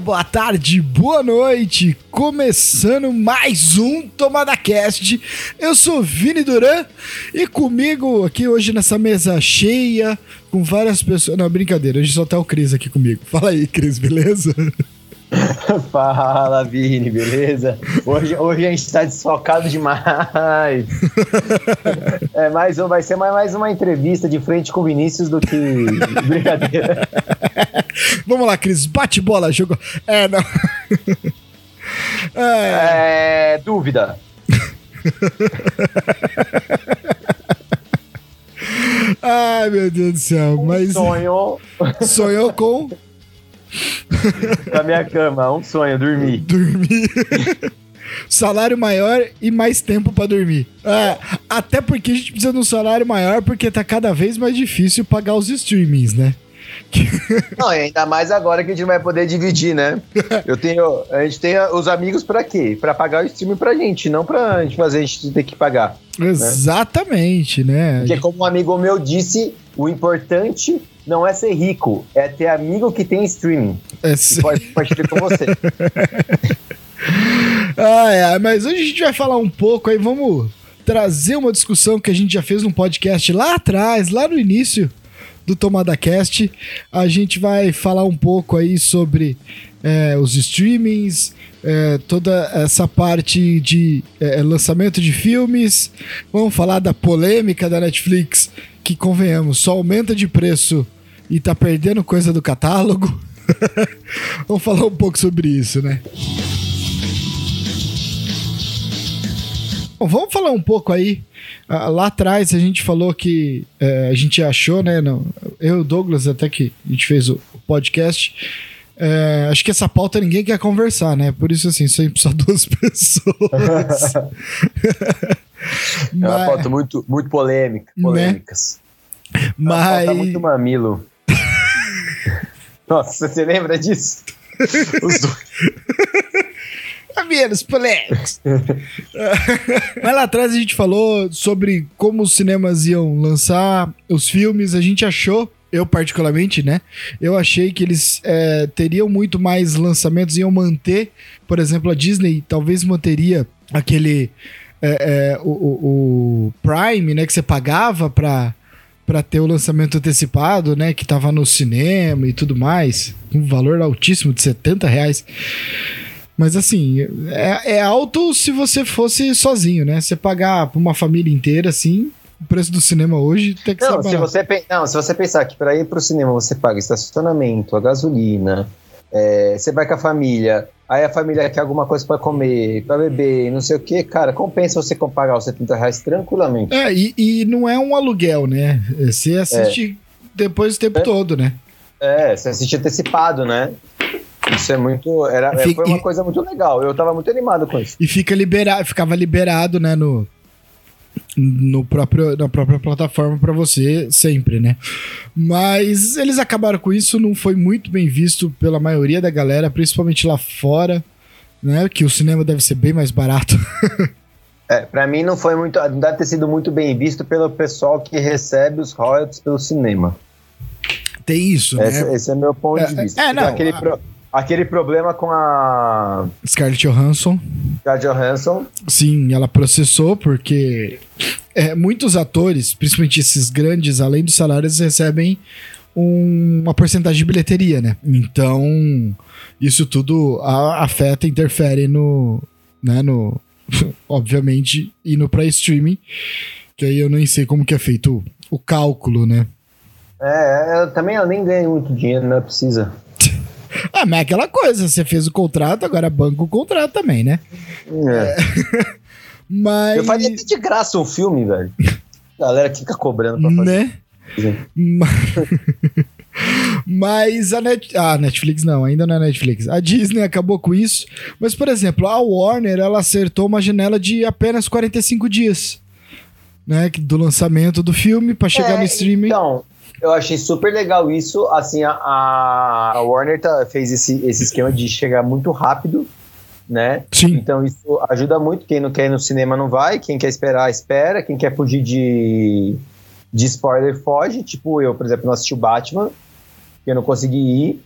boa tarde, boa noite. Começando mais um Tomada Cast. Eu sou Vini Duran e comigo aqui hoje nessa mesa cheia, com várias pessoas. Não, brincadeira, hoje só tá o Cris aqui comigo. Fala aí, Cris, beleza? Fala, Vini, beleza? Hoje, hoje a gente tá desfocado demais. É mais um, vai ser mais, mais uma entrevista de frente com o Vinícius do que brincadeira. Vamos lá, Cris, bate bola, jogo. É, não. É, é dúvida. Ai, meu Deus do céu. Mas sonho sonhou com na minha cama, um sonho, dormir. dormir. salário maior e mais tempo pra dormir. É, até porque a gente precisa de um salário maior porque tá cada vez mais difícil pagar os streamings, né? Não, ainda mais agora que a gente não vai poder dividir, né? Eu tenho, a gente tem os amigos pra quê? Pra pagar o streaming pra gente, não pra gente fazer a gente ter que pagar. Exatamente, né? Porque como um amigo meu disse, o importante não é ser rico, é ter amigo que tem streaming. É, pode compartilhar com você. Ah, é, mas hoje a gente vai falar um pouco aí, vamos trazer uma discussão que a gente já fez num podcast lá atrás, lá no início do Tomada Cast. A gente vai falar um pouco aí sobre é, os streamings, é, toda essa parte de é, lançamento de filmes. Vamos falar da polêmica da Netflix, que convenhamos, só aumenta de preço e tá perdendo coisa do catálogo. Vamos falar um pouco sobre isso, né? Bom, vamos falar um pouco aí. Ah, lá atrás a gente falou que eh, a gente achou, né? no- eu e o Douglas, até que a gente fez o, o podcast. eh, acho que essa pauta ninguém quer conversar, né? Por isso, assim, sempre só duas pessoas. É uma foto muito, muito polêmica, Né? polêmicas. Uma mas- foto muito mamilo. Nossa, você lembra disso? Os dois. a menos polêmicos. Mas lá atrás a gente falou sobre como os cinemas iam lançar os filmes. A gente achou, eu particularmente, né? Eu achei que eles é, teriam muito mais lançamentos, iam manter. Por exemplo, a Disney talvez manteria aquele. é, é, o, o- o Prime, né? Que você pagava pra. Pra ter o lançamento antecipado, né? Que tava no cinema e tudo mais. Um valor altíssimo de 70 reais. Mas assim, é, é alto se você fosse sozinho, né? Você pagar pra uma família inteira, assim, o preço do cinema hoje tem que Não ser se, você, não, se você pensar que para ir pro cinema você paga estacionamento, a gasolina, é, você vai com a família, aí a família quer alguma coisa para comer, para beber, não sei o que, cara, compensa você pagar os 70 reais tranquilamente. É, e, e não é um aluguel, né? Você assiste depois o tempo É. todo, né? É, você assiste antecipado, né? Isso é muito. Era, é, Fica- foi uma e- coisa muito legal. Eu tava muito animado com isso. E fica liberado, ficava liberado, né, no, no próprio, na própria plataforma pra você sempre, né? Mas eles acabaram com isso, não foi muito bem visto pela maioria da galera, principalmente lá fora, né? Que o cinema deve ser bem mais barato. É, pra mim não foi muito. Não deve ter sido muito bem visto pelo pessoal que recebe os royalties pelo cinema. Tem isso, né? Esse, esse é meu ponto É, de vista. é, não, aquele, a- pro- aquele problema com a Scarlett Johansson. Scarlett Johansson. Sim, ela processou porque é, muitos atores, principalmente esses grandes, além dos salários, recebem um- uma porcentagem de bilheteria, né? Então, isso tudo a- afeta, interfere no, né, no, obviamente, indo pra streaming, que aí eu nem sei como que é feito o cálculo, né? É, ela, também ela nem ganha muito dinheiro, não precisa. Ah, mas é aquela coisa, você fez o contrato, agora banca o contrato também, né? É. Mas... Eu faria até de graça um filme, velho. A galera fica cobrando pra fazer. né? Ma- Mas a, Net... a Netflix não, ainda não é Netflix. A Disney acabou com isso. Mas, por exemplo, a Warner ela acertou uma janela de apenas 45 dias. Né, que- do lançamento do filme para chegar É, no streaming. Então, eu achei super legal isso. Assim, a, a Warner tá- fez esse, esse esquema de chegar muito rápido, né? Sim. Então isso ajuda muito. Quem não quer ir no cinema não vai, quem quer esperar, espera. Quem quer fugir de, de spoiler, foge. Tipo, eu, por exemplo, não assisti o Batman, que eu não consegui ir.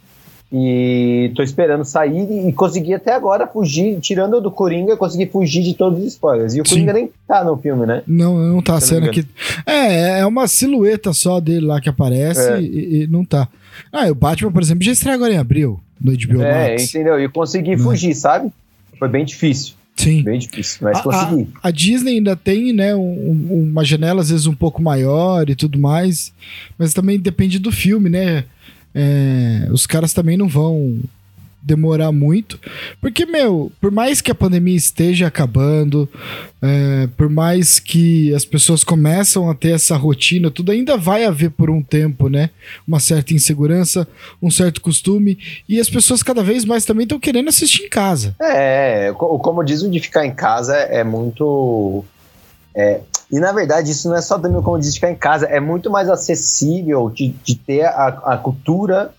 E tô esperando sair e consegui até agora fugir, tirando do Coringa, consegui fugir de todos os spoilers. E o Sim. Coringa nem tá no filme, né? Não, não tá Se sendo não aqui. É, é uma silhueta só dele lá que aparece É. e, e não tá. Ah, o Batman, por exemplo, já estreia agora em abril, no HBO É, Max. entendeu? E consegui Né. fugir, sabe? Foi bem difícil, Sim. bem difícil, mas A- consegui. A, a Disney ainda tem, né, um- uma janela às vezes um pouco maior e tudo mais, mas também depende do filme, né? É, os caras também não vão demorar muito, porque, meu, por mais que a pandemia esteja acabando, é, por mais que as pessoas começam a ter essa rotina, tudo ainda vai haver por um tempo, né? Uma certa insegurança, um certo costume, e as pessoas cada vez mais também estão querendo assistir em casa. É, co- como diz o de ficar em casa é muito. é, e na verdade, isso não é só também como diz ficar em casa, é muito mais acessível de, de ter a, a cultura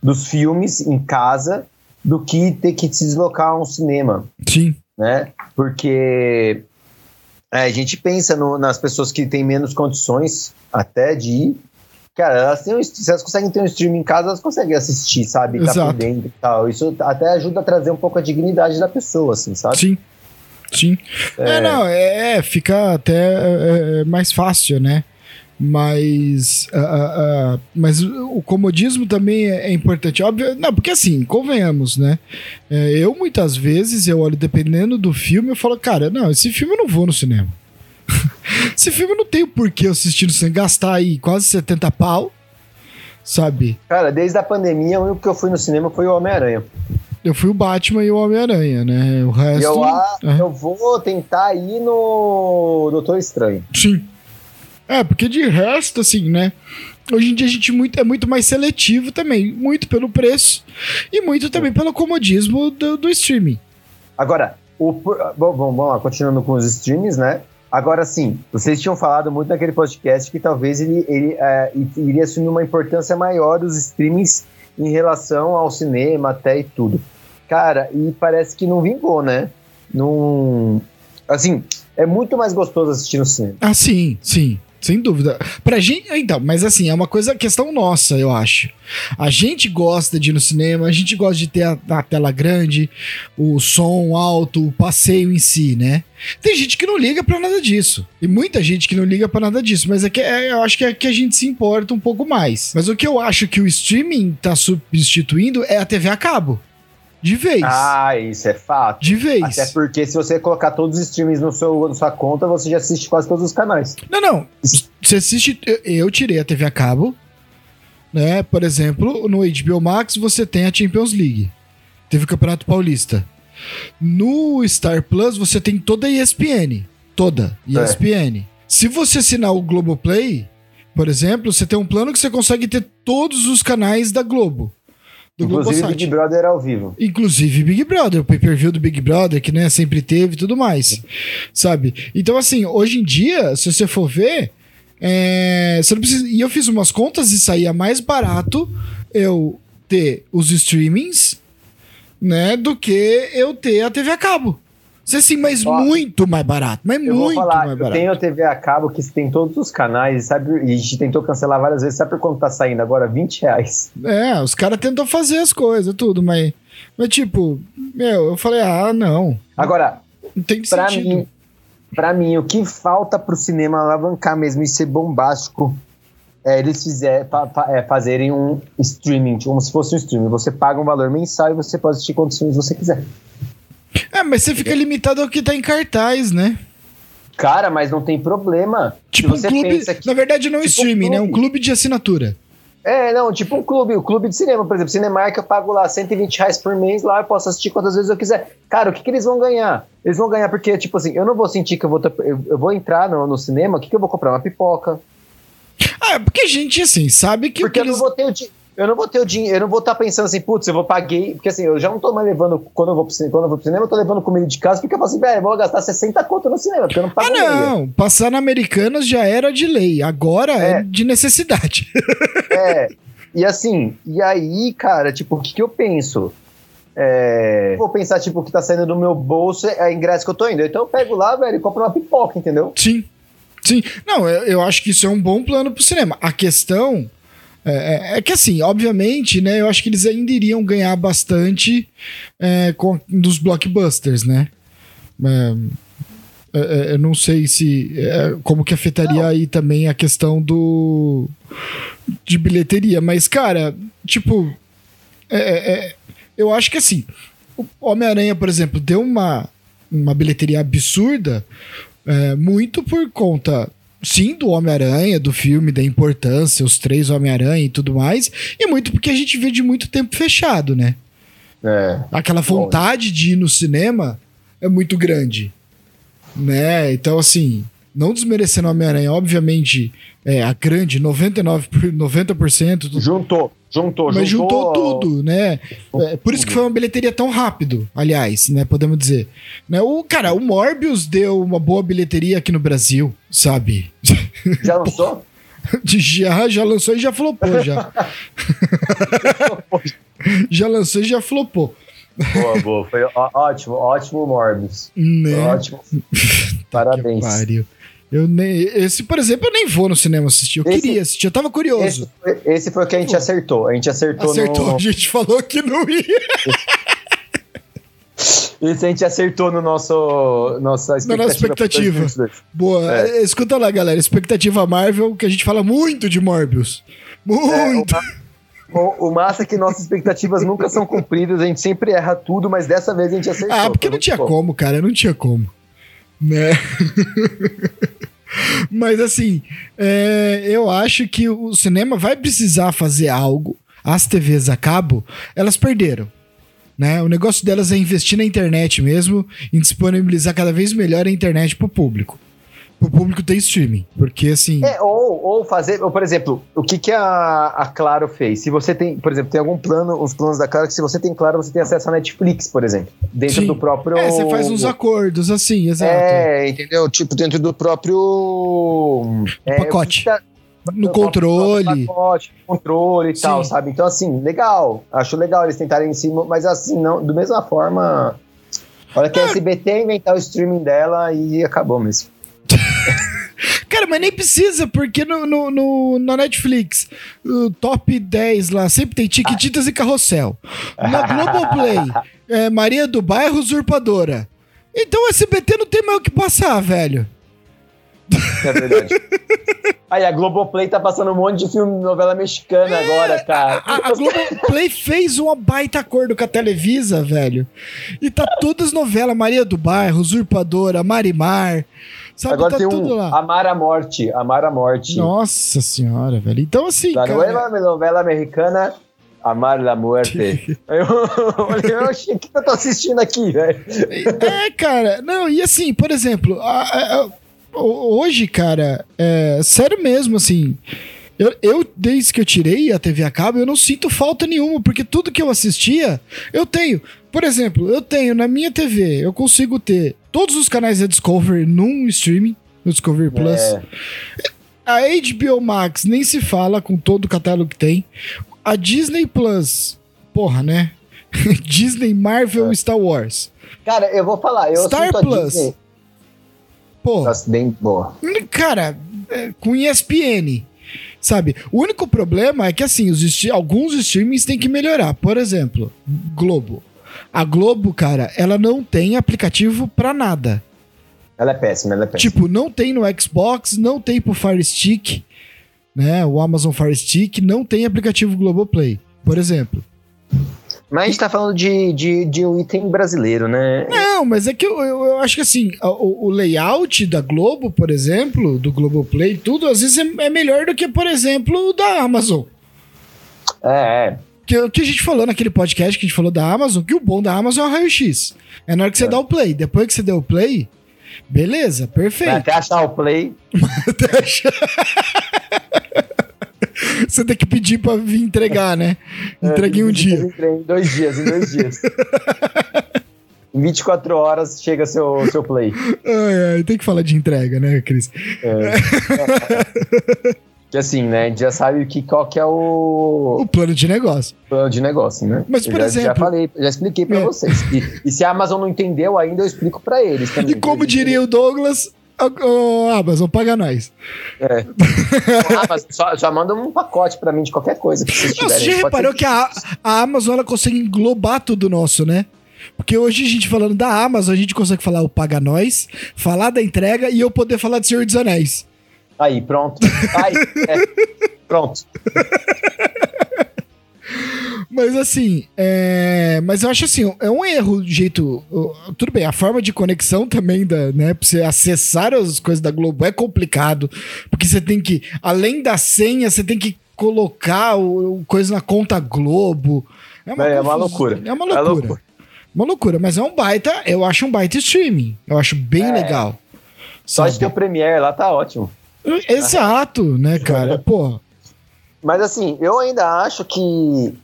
dos filmes em casa do que ter que se deslocar a um cinema, Sim, né? Porque é, a gente pensa no- nas pessoas que têm menos condições até de ir. Cara, elas têm um, se elas conseguem ter um stream em casa, elas conseguem assistir, sabe? Tá Exato. por dentro e tal. Isso até ajuda a trazer um pouco a dignidade da pessoa, assim, sabe? sim. Sim. É, não, é, é, fica até é, é, mais fácil, né? Mas, ah, ah, mas o o comodismo também é, é importante. Óbvio, não, porque assim, convenhamos, né? É, eu muitas vezes, eu olho, dependendo do filme, eu falo, cara, não, esse filme eu não vou no cinema. esse filme eu não tenho por que eu assistir no cinema, gastar aí quase 70 pau, sabe? Cara, desde a pandemia, o único que eu fui no cinema foi o Homem-Aranha. Eu fui o Batman e o Homem-Aranha, né? O resto. Eu, ah, é. eu vou tentar ir no Doutor Estranho. Sim. É, porque de resto, assim, né? Hoje em dia a gente muito, é muito mais seletivo também. Muito pelo preço e muito também pelo comodismo do, do streaming. Agora, o, bom, bom, vamos lá, continuando com os streams, né? Agora sim, vocês tinham falado muito naquele podcast que talvez ele, ele é, iria assumir uma importância maior dos streamings em relação ao cinema até e tudo. Cara, e parece que não vingou, né? Não. Assim, é muito mais gostoso assistir no cinema. Ah, sim, sim. Sem dúvida. Pra gente. Então, mas assim, é uma coisa, questão nossa, eu acho. A gente gosta de ir no cinema, a gente gosta de ter a, a tela grande, o som alto, o passeio em si, né? Tem gente que não liga pra nada disso. E muita gente que não liga pra nada disso. Mas é que é, eu acho que é que a gente se importa um pouco mais. Mas o que eu acho que o streaming tá substituindo é a TV a cabo. De vez. Ah, isso é fato. de vez. Até porque se você colocar todos os streams no seu, na sua conta, você já assiste quase todos os canais. Não, não. Você assiste. Eu, tirei a TV a cabo. Né? Por exemplo, no HBO Max você tem a Champions League. Teve o Campeonato Paulista. No Star Plus você tem toda a ESPN. Toda É. ESPN. Se você assinar o Globoplay, por exemplo, você tem um plano que você consegue ter todos os canais da Globo. Do Inclusive. Big Brother ao vivo. Inclusive Big Brother, o pay-per-view do Big Brother, que né, sempre teve e tudo mais. Sabe? Então, assim, hoje em dia, se você for ver, é, você não precisa. E eu fiz umas contas e saía mais barato eu ter os streamings, né, do que eu ter a TV a cabo. Isso assim, mas Ó, muito mais barato. Mas Eu muito vou falar, mais eu barato. tenho a TV a cabo que tem todos os canais, sabe? E a gente tentou cancelar várias vezes, sabe por quanto tá saindo agora? 20 reais. É, os caras tentam fazer as coisas, tudo, mas. Mas, tipo, meu, eu falei, ah, não. Agora, Não tem pra sentido. mim, pra mim, o que falta pro cinema alavancar mesmo e ser bombástico é eles fizer, fa- fa- é, fazerem um streaming, como se fosse um streaming. Você paga um valor mensal e você pode assistir quantos filmes você quiser. É, mas você fica limitado ao que tá em cartaz, né? Cara, mas não tem problema. Tipo um clube. que Na verdade, não um tipo um streaming, né? Um clube. de assinatura. É, não, tipo um clube, o clube de cinema, por exemplo, Cinemark eu pago lá 120 reais por mês, lá eu posso assistir quantas vezes eu quiser. Cara, o que, que eles vão ganhar? Eles vão ganhar porque, tipo assim, eu não vou sentir que eu vou, eu, vou entrar no, no cinema, o que, que eu vou comprar? Uma pipoca. Ah, porque a gente, assim, sabe que. Porque que eu não vou ter o dinheiro. Eu não vou ter o dinheiro, eu não vou estar pensando assim, putz, eu vou paguei, porque assim, eu já não tô mais levando, quando eu vou pro cinema, quando eu vou pro cinema, eu tô levando comida de casa, porque eu falo assim, velho, eu vou gastar 60 conto no cinema, porque eu não pago Ah, não. Passar na Americanas já era de lei. Agora é, É. de necessidade. É, e assim, e aí, cara, tipo, o que, que eu penso? É, vou pensar, tipo, o que tá saindo do meu bolso é a ingresso que eu tô indo. Então eu pego lá, velho, e compro uma pipoca, entendeu? Sim. Sim. Não, eu, eu acho que isso é um bom plano pro cinema. A questão É, é, é, que assim, obviamente, né? Eu acho que eles ainda iriam ganhar bastante é, com, dos blockbusters, né? É, é, é eu não sei se. como que afetaria não. aí também a questão do. de bilheteria. Mas, cara, tipo. eu acho que assim. O Homem-Aranha, por exemplo, deu uma, uma bilheteria absurda muito por conta sim, do Homem-Aranha, do filme, da importância, os três Homem-Aranha e tudo mais, e muito porque a gente vê de muito tempo fechado, né? É. Aquela vontade Bom. de ir no cinema é muito grande, né? Então, assim, não desmerecendo o Homem-Aranha, obviamente, é, a grande, 99, 90%. Tudo, juntou, juntou, Mas juntou, juntou tudo, né? É, por isso que foi uma bilheteria tão rápido, aliás, né? Podemos dizer. Né? O, cara, o Morbius deu uma boa bilheteria aqui no Brasil, sabe? Já lançou? já, já lançou e já flopou, já. já lançou e já flopou. Boa, boa. Foi ótimo, ótimo Morbius. Né? Ótimo. Parabéns. Eu nem, esse, por exemplo, eu nem vou no cinema assistir. Eu esse, queria assistir, eu tava curioso. Esse foi, esse foi o que a gente acertou. A gente acertou Acertou, no... a gente falou que não ia. Isso a gente acertou no nosso nossa expectativa. Na nossa expectativa. Boa. É. é. Escuta lá, galera. Expectativa Marvel, que a gente fala muito de Morbius. Muito. É, o, o, massa é que nossas expectativas nunca são cumpridas, a gente sempre erra tudo, mas dessa vez a gente acertou. Ah, porque não tinha bom. como, cara, não tinha como. Né? Mas assim, é, eu acho que o cinema vai precisar fazer algo. As TVs a cabo, elas perderam. Né? O negócio delas é investir na internet mesmo, em disponibilizar cada vez melhor a internet para o público o público ter streaming. Porque assim. É, ou, ou fazer, ou, por exemplo, o que, que a, a Claro fez? Se você tem, por exemplo, tem algum plano, os planos da Claro que se você tem Claro, você tem acesso à Netflix, por exemplo. Dentro Sim. do próprio. É, você faz uns acordos assim, exato. É, entendeu? Tipo, dentro do próprio. É, pacote. no controle. Pacote, controle e Sim. tal, sabe? Então, assim, legal. Acho legal eles tentarem em cima, mas assim, não, da mesma forma. Olha que a SBT inventar o streaming dela e acabou mesmo. Cara, mas nem precisa, porque no, no, no, na Netflix, o top 10 lá, sempre tem Tiquititas e Carrossel. Na Globoplay, é, Maria do Bairro Usurpadora. Então o SBT não tem mais o que passar, velho. É verdade. Aí a Globoplay tá passando um monte de filme, novela mexicana é, agora, cara. A, a Globoplay fez uma baita acordo com a Televisa, velho. E tá todas as novelas, Maria do Bairro, Usurpadora, Marimar. Sabe, Agora tá tem um lá. Amar a Morte. Amar a Morte. Nossa senhora, velho. Então, assim. Da cara... novela, novela americana. Amar la Muerte. eu olhei, o que eu tô assistindo aqui, velho? É, cara, não, e assim, por exemplo, a, a, a, hoje, cara, é sério mesmo, assim. Eu, eu, desde que eu tirei a TV a cabo, eu não sinto falta nenhuma, porque tudo que eu assistia, eu tenho. Por exemplo, eu tenho na minha TV, eu consigo ter todos os canais da Discovery num streaming, no Discovery Plus. É. A HBO Max nem se fala com todo o catálogo que tem. A Disney Plus, porra, né? Disney, Marvel e é. Star Wars. Cara, eu vou falar, eu Star Plus. Pô. Nossa, bem boa. Cara, é, com ESPN. Sabe? O único problema é que, assim, os alguns streamings têm que melhorar. Por exemplo, Globo. A Globo, cara, ela não tem aplicativo para nada. Ela é péssima, ela é péssima. Tipo, não tem no Xbox, não tem pro Fire Stick, né? O Amazon Fire Stick não tem aplicativo Globoplay, por exemplo. Mas a gente tá falando de, de, de um item brasileiro, né? Não, mas é que eu, eu, eu acho que assim, o, o, layout da Globo, por exemplo, do Globoplay, tudo, às vezes é, é melhor do que, por exemplo, o da Amazon. É, é que, o que a gente falou naquele podcast que a gente falou da Amazon, que o bom da Amazon é o raio-x. É na hora que você é. dá o play. Depois que você deu o play, beleza, perfeito. Até achar o play. Até achar. você tem que pedir pra vir entregar, né? É, Entregue em um dia. Em dois dias, em dois dias. Em 24 horas chega seu, seu play. Ai, ai, tem que falar de entrega, né, Cris? É. Que assim, né? Já sabe que, qual que é o. O plano de negócio. Plano de negócio, né? Mas, por já, exemplo. Já falei, já expliquei pra é. vocês. E, e, se a Amazon não entendeu ainda, eu explico pra eles também. E como diria o Douglas, Ô, ô, Amazon, paga nós. É. ah, mas só, já manda um pacote pra mim de qualquer coisa que vocês tiverem. você já reparou que a, a Amazon ela consegue englobar tudo nosso, né? Porque hoje a gente falando da Amazon, a gente consegue falar o Paga Nós, falar da entrega e eu poder falar de Senhor dos Anéis. Aí, pronto. Aí, é. Pronto. Mas assim, é... mas eu acho assim, é um erro o jeito. Tudo bem, a forma de conexão também, da, né? Pra você acessar as coisas da Globo é complicado. Porque você tem que, além da senha, você tem que colocar o, o coisa na conta Globo. É uma confusão. loucura. É uma É loucura. loucura. Uma loucura, mas é um baita, eu acho um baita streaming. Eu acho bem É. legal. Só de sabe? ter o Premiere lá tá ótimo. Exato, né, cara? Pô, Mas assim, eu ainda acho que.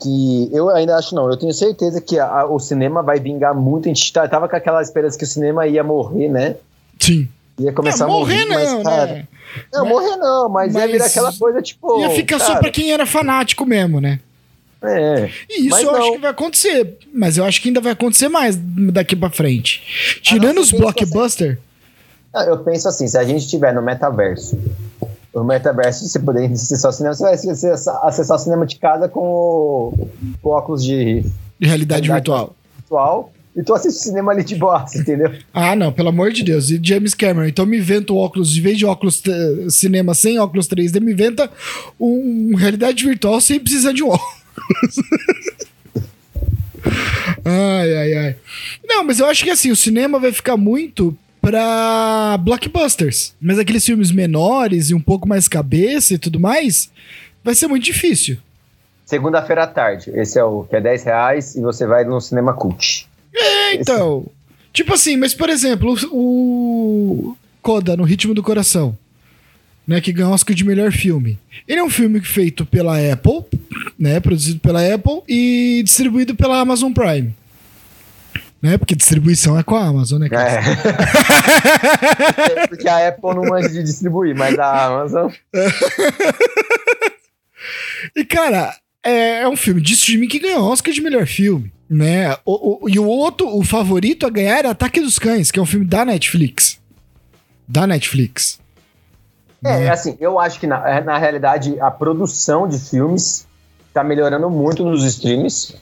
que eu ainda acho não, eu tenho certeza que a- a- o cinema vai vingar muito. A gente tá- tava com aquela esperança que o cinema ia morrer, né? sim. Ia começar Não, a morrer morrer. não, mas, cara, né? Não, Mas- morrer não, mas, ia mas virar aquela coisa tipo. Ia ficar só cara, pra quem era fanático mesmo, né? É. E isso eu não. acho que vai acontecer. Mas eu acho que ainda vai acontecer mais daqui pra frente. Tirando não, os blockbuster. Ah, Eu penso assim, se a gente estiver no metaverso, o metaverso, você poder acessar o cinema, você vai acessar, o cinema de casa com o, com óculos de De realidade Realidade virtual. virtual e tu assiste o cinema ali de boa, entendeu? Ah, não, pelo amor de Deus. E James Cameron, então me inventa o óculos, em vez de óculos eh, cinema sem óculos 3D, me inventa um realidade virtual sem precisar de um óculos. ai, ai, ai. Não, mas eu acho que assim, o cinema vai ficar muito pra blockbusters. Mas aqueles filmes menores e um pouco mais cabeça e tudo mais, vai ser muito difícil. Segunda-feira à tarde, esse é o que é 10 reais e você vai no cinema cult. É, então. Tipo assim, mas por exemplo, o, o Coda, no Ritmo do Coração, né, que ganhou Oscar de melhor filme. Ele é um filme feito pela Apple, né, produzido pela Apple e distribuído pela Amazon Prime. Né, porque distribuição é com a Amazon, né, cara? É. Porque a Apple não manja de distribuir, mas a Amazon. E, cara, é, é um filme de streaming que ganhou Oscar de melhor filme, né? O, o- e o outro, o favorito a ganhar era Ataque dos Cães, que é um filme da Netflix. Da Netflix. É, Né? assim, eu acho que na, na realidade a produção de filmes tá melhorando muito nos streams,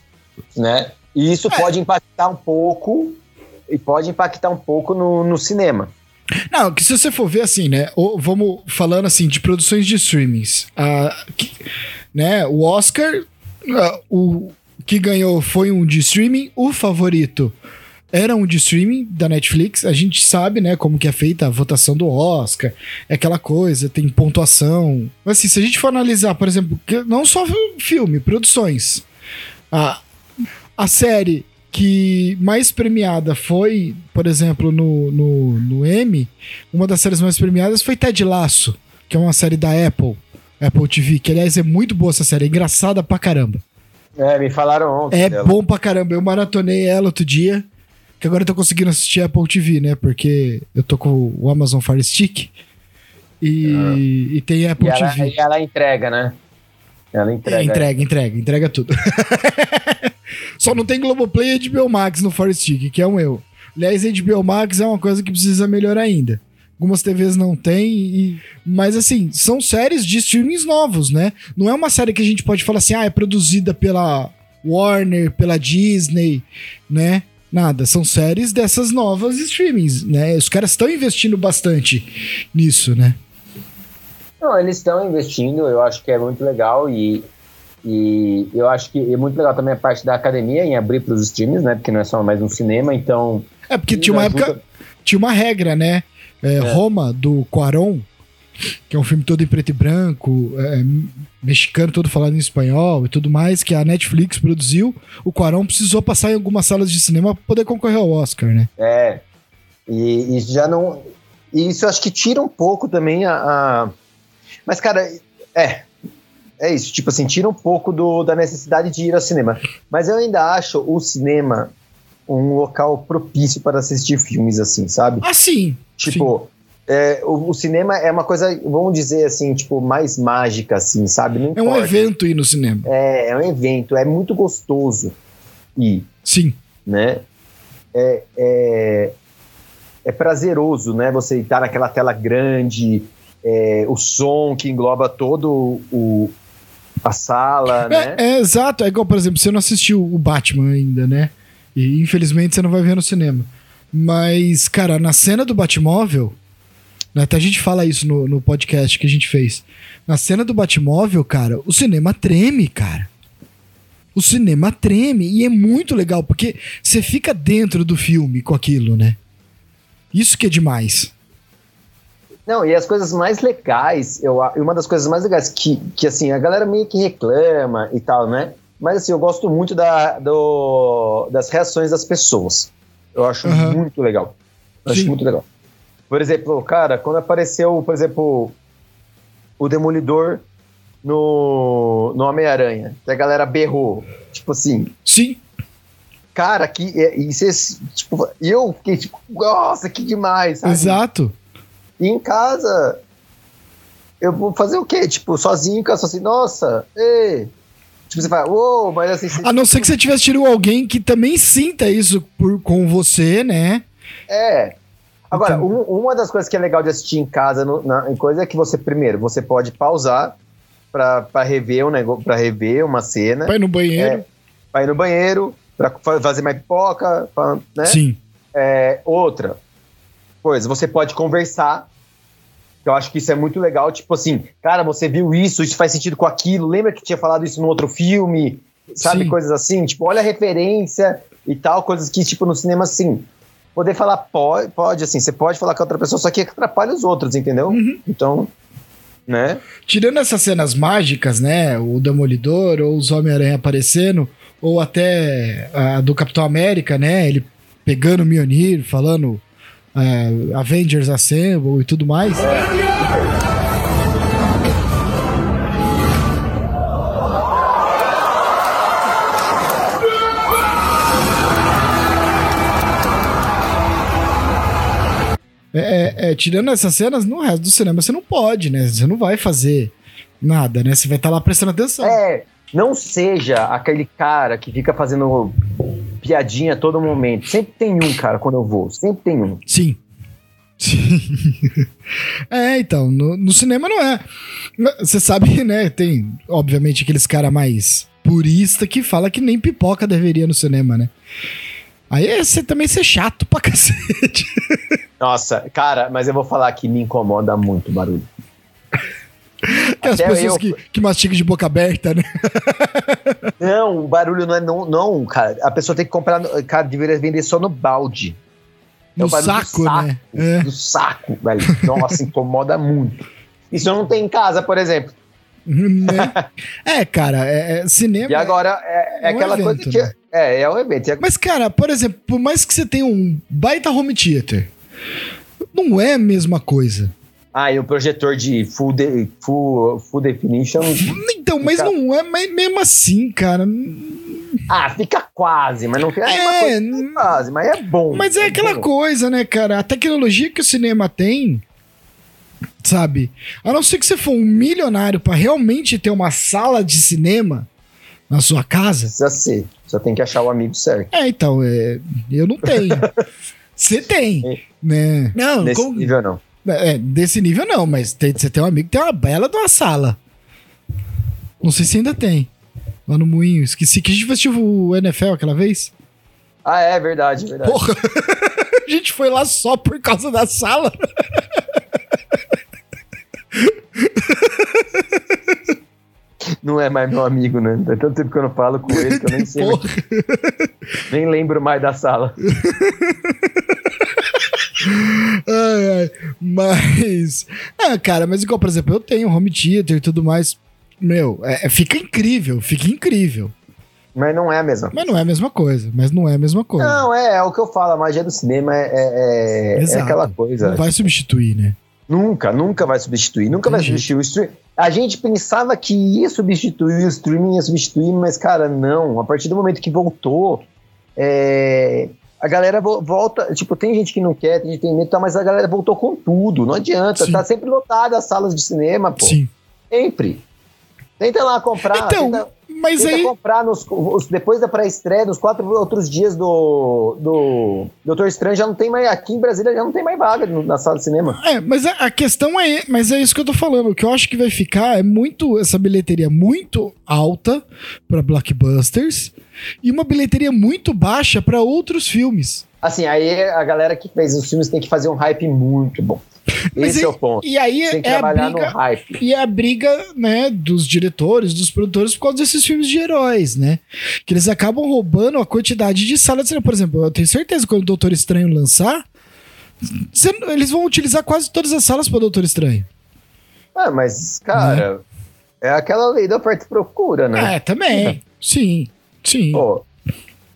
né? E isso É. pode impactar um pouco e pode impactar um pouco no, no cinema. Não, que se você for ver assim, né? o- vamos falando assim de produções de streamings. ah, que- né, o Oscar, ah, o que ganhou foi um de streaming. O favorito era um de streaming da Netflix. A gente sabe, né, como que é feita a votação do Oscar. É aquela coisa, tem pontuação. Mas assim, se a gente for analisar, por exemplo, que- não só filme, produções. A, a série que mais premiada foi, por exemplo, no, no, no Emmy, uma das séries mais premiadas foi Ted Laço, que é uma série da Apple, Apple TV, que aliás é muito boa essa série, é engraçada pra caramba. É, me falaram ontem. É dela. bom pra caramba, eu maratonei ela outro dia, que agora eu tô conseguindo assistir Apple TV, né, porque eu tô com o Amazon Fire Stick e, e tem Apple E ela, TV. e ela entrega, né? Ela entrega. É, entrega, entrega, entrega tudo. Só não tem Globoplay e HBO Max no Fire Stick, que é um erro. Aliás, HBO Max é uma coisa que precisa melhorar ainda. Algumas TVs não tem, e... mas assim, são séries de streamings novos, né? Não é uma série que a gente pode falar assim, ah, é produzida pela Warner, pela Disney, né? Nada, são séries dessas novas streamings, né? Os caras estão investindo bastante nisso, né? Não, eles estão investindo, eu acho que é muito legal e, e eu acho que é muito legal também a parte da academia em abrir para os streams, né? Porque não é só mais um cinema, então. É porque tinha uma ajuda. época, tinha uma regra, né? É, Roma, do Cuarón, que é um filme todo em preto e branco, é, mexicano todo falado em espanhol e tudo mais, que a Netflix produziu. O Cuarón precisou passar em algumas salas de cinema para poder concorrer ao Oscar, né? É. E, e já não. E isso eu acho que tira um pouco também a. a- Mas, cara, é. É isso, tipo assim, tira um pouco do, da necessidade de ir ao cinema. Mas eu ainda acho o cinema um local propício para assistir filmes, assim, sabe? Ah, sim. Tipo, é, o, o cinema é uma coisa, vamos dizer assim, tipo, mais mágica, assim, sabe? Não É um evento ir no cinema. É, é um evento, é muito gostoso ir, Sim. né? É, é, é prazeroso, né? Você estar naquela tela grande, é, o som que engloba todo o, a sala, né? É, é, exato. É igual, por exemplo, você não assistiu o Batman ainda, né? E infelizmente você não vai ver no cinema. Mas, cara, na cena do Batmóvel, né, até a gente fala isso no, no podcast que a gente fez. Na cena do Batmóvel, cara, o cinema treme, cara. O cinema treme e é muito legal, porque você fica dentro do filme com aquilo, né? Isso que é demais. Não, e as coisas mais legais, eu, uma das coisas mais legais que, que assim, a galera meio que reclama e tal, né? Mas assim, eu gosto muito da, do, das reações das pessoas. Eu acho uhum. muito legal. Eu acho muito legal. Por exemplo, cara, quando apareceu, por exemplo, o Demolidor no, no Homem-Aranha, que a galera berrou. Tipo assim. Sim. Cara, que. E, cês, tipo, eu fiquei tipo, nossa, que demais. Sabe? Exato. E em casa, eu vou fazer o quê? Tipo, sozinho em casa, assim, nossa, ei. Tipo, você fala, uou, wow, mas assim. Você, a não ser que você tivesse tido alguém que também sinta isso por, com você, né? É. Agora, então... um, uma das coisas que é legal de assistir em casa, no, na, em coisa, é que você, primeiro, você pode pausar pra, pra rever um negócio, pra rever uma cena. Vai no banheiro. É, vai no banheiro, pra fazer mais pipoca, pra, né? Sim. É, outra coisa, você pode conversar eu acho que isso é muito legal. Tipo assim, cara, você viu isso, isso faz sentido com aquilo. Lembra que tinha falado isso no outro filme? Sabe? Sim. Coisas assim. Tipo, olha a referência e tal. Coisas que, tipo, no cinema, assim. Poder falar pode, pode, assim. Você pode falar com outra pessoa, só que atrapalha os outros, entendeu? Uhum. Então. Né? Tirando essas cenas mágicas, né? O Demolidor ou os Homem-Aranha aparecendo, ou até a do Capitão América, né? Ele pegando o Mionir, falando é, Avengers Assemble e tudo mais. É, é, é, tirando essas cenas, no resto do cinema você não pode, né? Você não vai fazer nada, né? Você vai estar tá lá prestando atenção. É, não seja aquele cara que fica fazendo piadinha a todo momento. Sempre tem um, cara, quando eu vou. Sempre tem um. Sim. Sim. é, então, no, no, cinema não é. Você sabe, né? Tem, obviamente, aqueles cara mais purista que fala que nem pipoca deveria no cinema, né? Aí é você também ser chato pra cacete. Nossa, cara, mas eu vou falar que me incomoda muito o barulho. As pessoas eu... que, que mastigam de boca aberta, né? Não, o barulho não é. Não, não, cara. A pessoa tem que comprar. Cara, deveria vender só no balde. No é saco, saco, né? É. Do saco, velho. Nossa, incomoda muito. Isso eu não tem em casa, por exemplo. Né? é, cara, é, é, cinema. E agora é, é, é um aquela evento, coisa que. Né? É, é um evento. Mas, cara, por exemplo, por mais que você tenha um baita home theater, não é a mesma coisa. Ah, e o projetor de full, de, full, full definition. Então, fica... mas não é mas mesmo assim, cara. Ah, fica quase, mas não fica é, coisa, quase, mas é bom. Mas é, é aquela bom. coisa, né, cara? A tecnologia que o cinema tem, sabe? A não ser que você for um milionário para realmente ter uma sala de cinema na sua casa. Precisa ser. Só tem que achar o amigo certo. É, então, é, eu não tenho. Você tem, é. né? Não, Nesse com... nível não. É, desse nível não, mas tem, você tem um amigo que tem uma bela de uma sala. Não sei se ainda tem. Lá no Moinho. Esqueci que a gente assistiu o NFL aquela vez. Ah, é verdade, verdade. Porra, a gente foi lá só por causa da sala. Não é mais meu amigo, né? Tem tanto tempo que eu não falo com ele que eu nem sei. nem lembro mais da sala. ai, ai. Mas. Ah, cara, mas igual, por exemplo, eu tenho home theater e tudo mais. Meu, é, é, fica incrível, fica incrível. Mas não é a mesma Mas não é a mesma coisa. Mas não é a mesma coisa. Não, é, é o que eu falo. A magia do cinema é, é, é, é aquela coisa. Não vai substituir, né? Nunca, nunca vai substituir. Nunca Tem vai substituir o streaming. A gente pensava que ia substituir o streaming, ia substituir, mas, cara, não. A partir do momento que voltou, é, a galera volta, tipo, tem gente que não quer, tem gente que tem medo, tá, mas a galera voltou com tudo, não adianta, Sim. tá sempre lotada as salas de cinema, pô. Sim. Sempre. Tenta lá comprar. Então, tenta... Mas aí. comprar nos, os- depois da pré-estreia, nos quatro outros dias do, do Doutor Estranho, já não tem mais. Aqui em Brasília já não tem mais vaga na sala de cinema. É, mas a, a questão é. Mas é isso que eu tô falando. O que eu acho que vai ficar é muito. Essa bilheteria muito alta pra blockbusters e uma bilheteria muito baixa pra outros filmes. Assim, aí a galera que fez os filmes tem que fazer um hype muito bom. Mas Esse aí- é o ponto. E aí Tem que é a trabalhar no briga. hype. E é a briga, né, dos diretores, dos produtores, por causa desses filmes de heróis, né? Que eles acabam roubando a quantidade de salas. Por exemplo, eu tenho certeza que quando o Doutor Estranho lançar, eles vão utilizar quase todas as salas para Doutor Estranho. Ah, mas, cara, é aquela lei da oferta e procura, né? É, também. Sim, sim. Pô.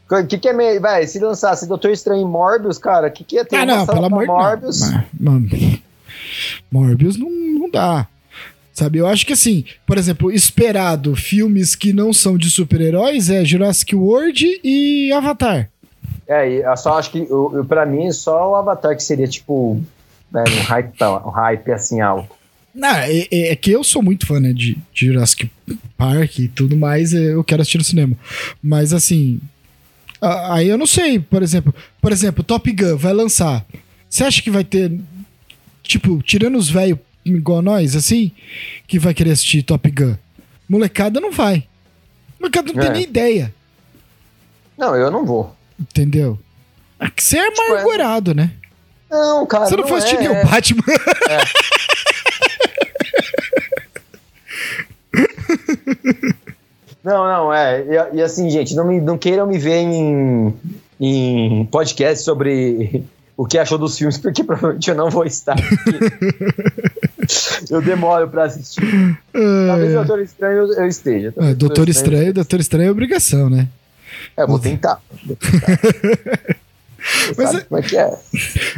O que, que é meio. Vai, se lançasse Doutor Estranho e Morbius, cara, o que, que ia ter? ah, não, pelo amor de. Deus. Morbius não, não dá. Sabe, eu acho que assim, por exemplo, esperado filmes que não são de super-heróis é Jurassic World e Avatar. É, eu só acho que, eu, eu- pra mim, só o Avatar que seria, tipo, né, um, hype, um hype assim alto. Não, é, é- é que eu sou muito fã né, de, de Jurassic Park e tudo mais, é, eu quero assistir no cinema. Mas assim, aí eu não sei, por exemplo, por exemplo, Top Gun vai lançar. Você acha que vai ter, tipo, tirando os velhos igual nós, assim, que vai querer assistir Top Gun? Molecada não vai. Molecada não tem É. nem ideia, Não, eu não vou. entendeu? É que você é Tipo, é- amargurado, né? Não, cara. Você não, foi assistir é, nem o Batman. Não, não, é. E, e assim, gente, não, me, não queiram me ver em, em podcast sobre o que achou dos filmes, porque provavelmente eu não vou estar. eu demoro pra assistir. Talvez o Doutor Estranho eu, esteja. É, Talvez Doutor Estranho, Doutor Estranho é obrigação, né? É, vou tentar. Vou tentar. Mas é- como é que é.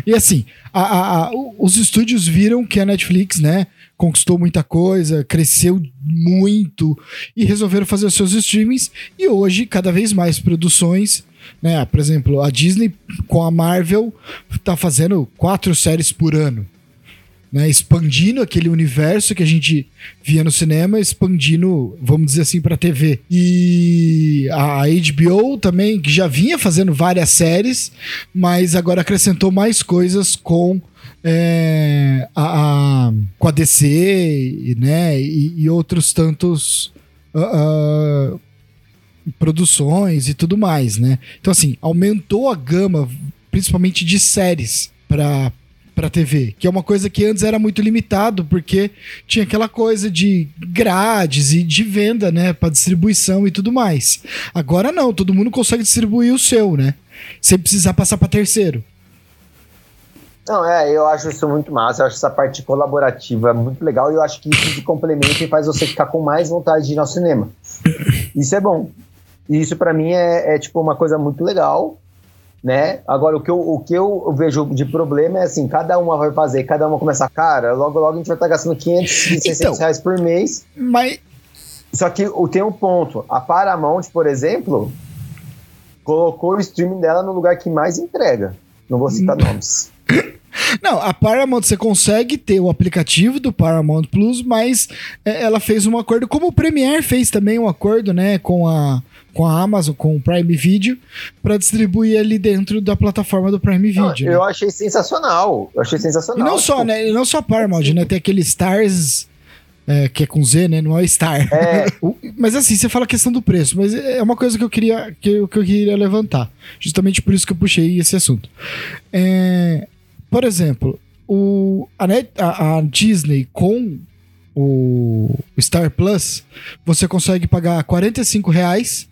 E assim, a- a- a- os estúdios viram que a Netflix, né, conquistou muita coisa, cresceu muito e resolveram fazer os seus streamings. E hoje, cada vez mais produções, né? Por exemplo, a Disney com a Marvel tá fazendo quatro séries por ano. Né, expandindo aquele universo que a gente via no cinema, expandindo, vamos dizer assim, para TV. E a HBO também, que já vinha fazendo várias séries, mas agora acrescentou mais coisas com é, a, a- com a DC, né, e, e outros tantos ah, ah, produções e tudo mais, né? Então assim, aumentou a gama, principalmente de séries para para TV, que é uma coisa que antes era muito limitado, porque tinha aquela coisa de grades e de venda, né, para distribuição e tudo mais. Agora não, todo mundo consegue distribuir o seu, né? Sem precisar passar para terceiro. Não, é, eu acho isso muito massa, eu acho essa parte colaborativa muito legal e eu acho que isso de complemento e faz você ficar com mais vontade de ir ao cinema. Isso é bom. E isso pra mim é, é, tipo uma coisa muito legal, né? Agora, o que, eu, o que eu vejo de problema é assim, cada uma vai fazer, cada uma começa, cara, logo logo a gente vai estar gastando 500, 600 Então. reais por mês. Mas Só que o- tem um ponto, a Paramount, por exemplo, colocou o streaming dela no lugar que mais entrega. Não vou citar nomes. Não, a Paramount você consegue ter o aplicativo do Paramount Plus, mas é, ela fez um acordo, como o Premiere fez também um acordo, né, com a, com a Amazon, com o Prime Video, para distribuir ali dentro da plataforma do Prime Não, Video. né? eu achei sensacional. Eu achei E sensacional. não só, tipo, né, e não só a Paramount, né, tem aquele Stars, é, que é com Z, né, não é Star. É, Mas assim, você fala a questão do preço, mas é uma coisa que eu queria, que eu, que eu queria levantar. Justamente por isso que eu puxei esse assunto. É, por exemplo, o, a, Net- a- a Disney com o Star Plus, você consegue pagar 45 reais.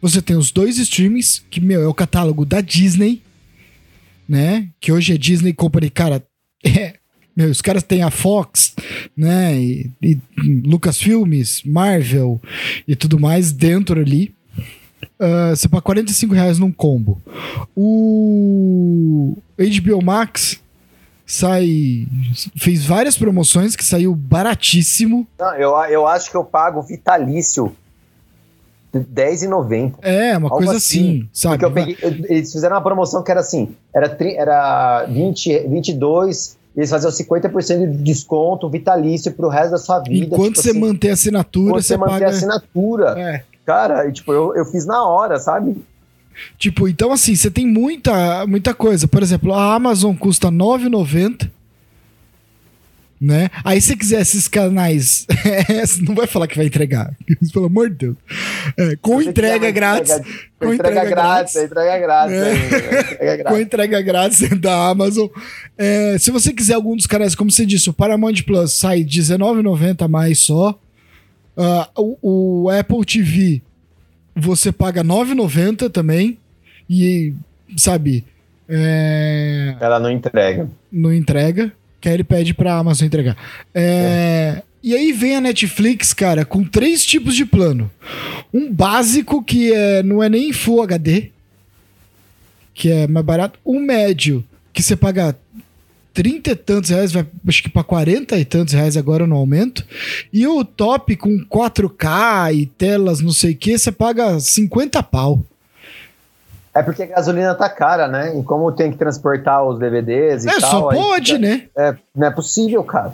Você tem os dois streamings, que, meu, é o catálogo da Disney, né? Que hoje é Disney Company, cara. É, meu, os caras têm a Fox, né? E, e Lucas Filmes, Marvel e tudo mais dentro ali. Ah, você paga 45 reais num combo. O HBO Max sai. fez várias promoções que saiu baratíssimo. não, eu, eu acho que eu pago vitalício R$10,90. É, uma coisa assim, assim, sabe? Porque eu peguei, eu- eles fizeram uma promoção que era assim, era, tri- era 20, 22, eles faziam 50% de desconto vitalício pro resto da sua vida. Enquanto tipo você assim, mantém a assinatura, você você manter paga. a assinatura. É. Cara, e, tipo, eu, eu fiz na hora, sabe? Tipo, então assim, você tem muita, muita coisa. Por exemplo, a Amazon custa R$ 9,90. Né? Aí se você quiser esses canais, não vai falar que vai entregar, pelo amor de Deus. É, com entrega grátis. Entrega, com entrega, entrega grátis, entrega grátis. É. Entrega grátis. com entrega grátis da Amazon. É, se você quiser algum dos canais, como você disse, o Paramount Plus sai R$19,90 a mais só. Uh, o, o Apple TV você paga 9,90 também. E, sabe. É... Ela não entrega. Não entrega. Que aí ele pede pra Amazon entregar. É... é. E aí vem a Netflix, cara, com três tipos de plano. Um básico que é, não é nem Full HD, que é mais barato. Um médio, que você paga 30 e tantos reais, vai, acho que para 40 e tantos reais agora no aumento. E o top com 4K e telas, não sei o que, você paga 50 pau. É porque a gasolina tá cara, né? E como tem que transportar os DVDs e é, tal. É, só pode, né? É, não é possível, cara.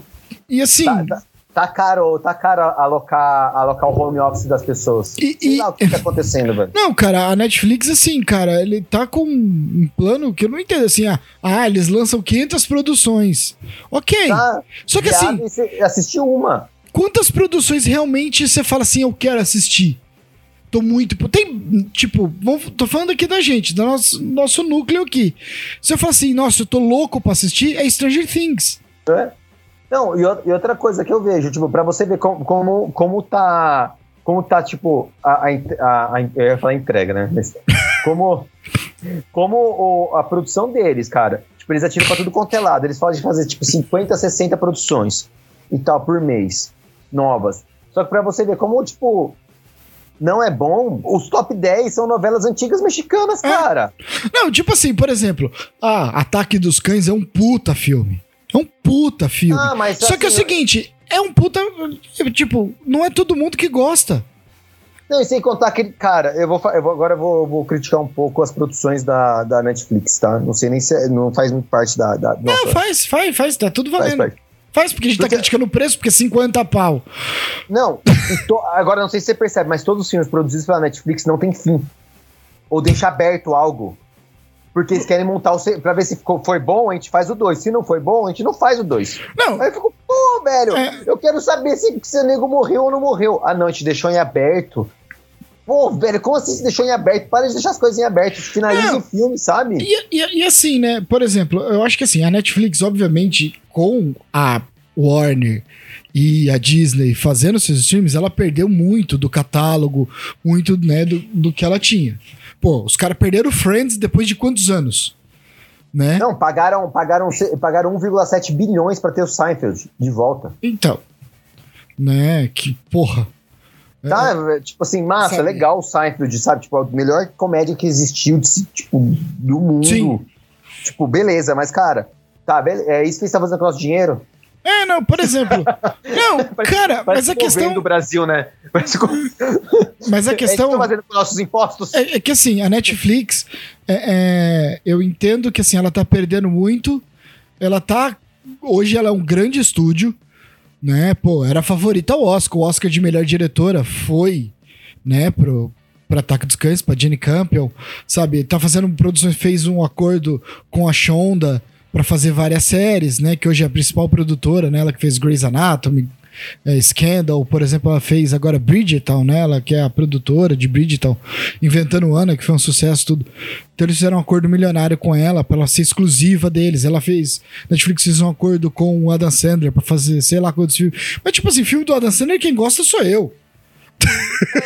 E assim. Tá, tá, tá caro, tá caro alocar, alocar o home office das pessoas. E, Sei e... lá o que tá acontecendo, velho. Não, cara, a Netflix, assim, cara, ele tá com um plano que eu não entendo, assim, ah, ah eles lançam 500 produções. Ok. Tá, Só que assim... Assistiu uma. Quantas produções realmente você fala assim, eu quero assistir? Tô muito... Tem, tipo, tô falando aqui da gente, do nosso, nosso núcleo aqui. Se eu falar assim, nossa, eu tô louco pra assistir, é Stranger Things. É. Não, e, outra coisa que eu vejo, tipo, pra você ver como, como, como tá. Como tá, tipo, a, a, a, eu ia falar entrega, né? como como o, a produção deles, cara. Tipo, eles atiram pra tudo quanto é lado. Eles podem fazer, tipo, 50, 60 produções e tal por mês. Novas. Só que pra você ver como, tipo, não é bom, os top 10 são novelas antigas mexicanas, é. cara. Não, tipo assim, por exemplo, ah, Ataque dos Cães é um puta filme. É um puta filme. Ah, mas Só assim, que é o seguinte, é um puta. Tipo, não é todo mundo que gosta. Não, e sem contar que, cara, eu vou, eu vou agora eu vou, vou, criticar um pouco as produções da, da Netflix, tá? Não sei nem se é, não faz muito parte da. da não, faz, faz, faz, tá tudo valendo. Faz, faz porque a gente tá porque... tá criticando o preço, porque é 50 pau. Não, to, agora não sei se você percebe, mas todos os filmes produzidos pela Netflix não tem fim. Ou deixa aberto algo. Porque eles querem montar o. Pra ver se foi bom, a gente faz o 2. Se não foi bom, a gente não faz o 2. Não. Aí eu fico, pô, velho, é. eu quero saber se, se o nego morreu ou não morreu. Ah, não, a gente deixou em aberto. Pô, velho, como assim se deixou em aberto? Para de deixar as coisas em aberto, finaliza o filme, sabe? E, e, e, assim, né? Por exemplo, eu acho que assim, a Netflix, obviamente, com a Warner e a Disney fazendo seus filmes, ela perdeu muito do catálogo, muito, né, do, do que ela tinha. Pô, os caras perderam Friends depois de quantos anos? Né? Não, pagaram, pagaram, pagaram 1,7 bilhões para ter o Seinfeld de volta. Então. Né? Que porra. Tá, é, tipo assim, massa, sabe? legal o Seinfeld, sabe? Tipo, a melhor comédia que existiu, tipo, do mundo. Sim. Tipo, beleza, mas, cara, tá, é isso que você tá fazendo com o nosso dinheiro? É, não, por exemplo. Não, cara, mas a questão. do Brasil, né? Mas a questão. É fazendo com nossos impostos. É, é, que assim, a Netflix, é, é, eu entendo que assim, ela tá perdendo muito. Ela tá. Hoje ela é um grande estúdio, né? Pô, era favorita ao Oscar. O Oscar de melhor diretora foi, né, pro, para Ataque dos Cães, pra Jenny Campion, sabe? Tá fazendo produções, fez um acordo com a Shonda para fazer várias séries, né? Que hoje é a principal produtora, né? Ela que fez Grey's Anatomy, é, Scandal, por exemplo, ela fez agora Bridgerton, né? Ela que é a produtora de Bridgerton, Inventando Ana, que foi um sucesso tudo. Então eles fizeram um acordo milionário com ela para ela ser exclusiva deles. Ela fez Netflix fez um acordo com o Adam Sandler para fazer sei lá quantos filmes. Mas tipo assim, filme do Adam Sandler quem gosta sou eu.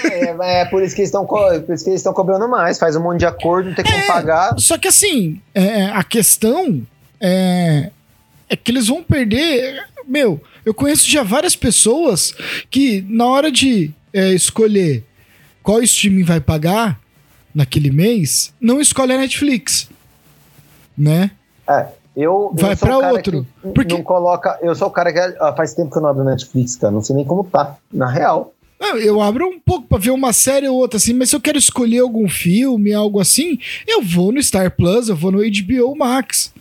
É, é, por isso que eles estão por isso que eles estão cobrando mais, faz um monte de acordo, não tem como é, pagar. Só que assim, é, a questão é, é que eles vão perder. Meu, eu conheço já várias pessoas que, na hora de é, escolher qual streaming vai pagar naquele mês, não escolhe a Netflix. Né? É. Eu, vai para outro. Porque não coloca. Eu sou o cara que ah, faz tempo que eu não abro Netflix, cara. Não sei nem como tá, na real. Eu abro um pouco para ver uma série ou outra assim, mas se eu quero escolher algum filme, algo assim, eu vou no Star Plus, eu vou no HBO Max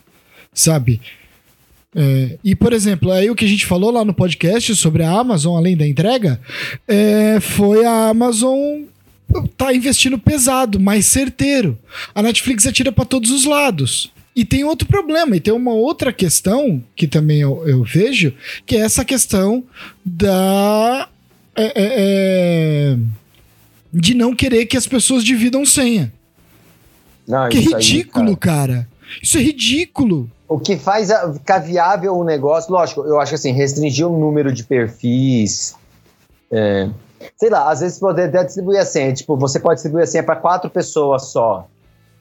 sabe? É, e, por exemplo, aí o que a gente falou lá no podcast sobre a Amazon, além da entrega, é, foi a Amazon tá investindo pesado, mais certeiro. A Netflix atira para todos os lados. E tem outro problema, e tem uma outra questão que também eu, eu vejo, que é essa questão da. É, é, é, de não querer que as pessoas dividam senha. Não, que é ridículo, aí, cara. cara. Isso é ridículo. O que faz ficar viável o negócio, lógico, eu acho que assim, restringir o número de perfis. É, sei lá, às vezes poder até distribuir a senha. Tipo, você pode distribuir a senha para quatro pessoas só.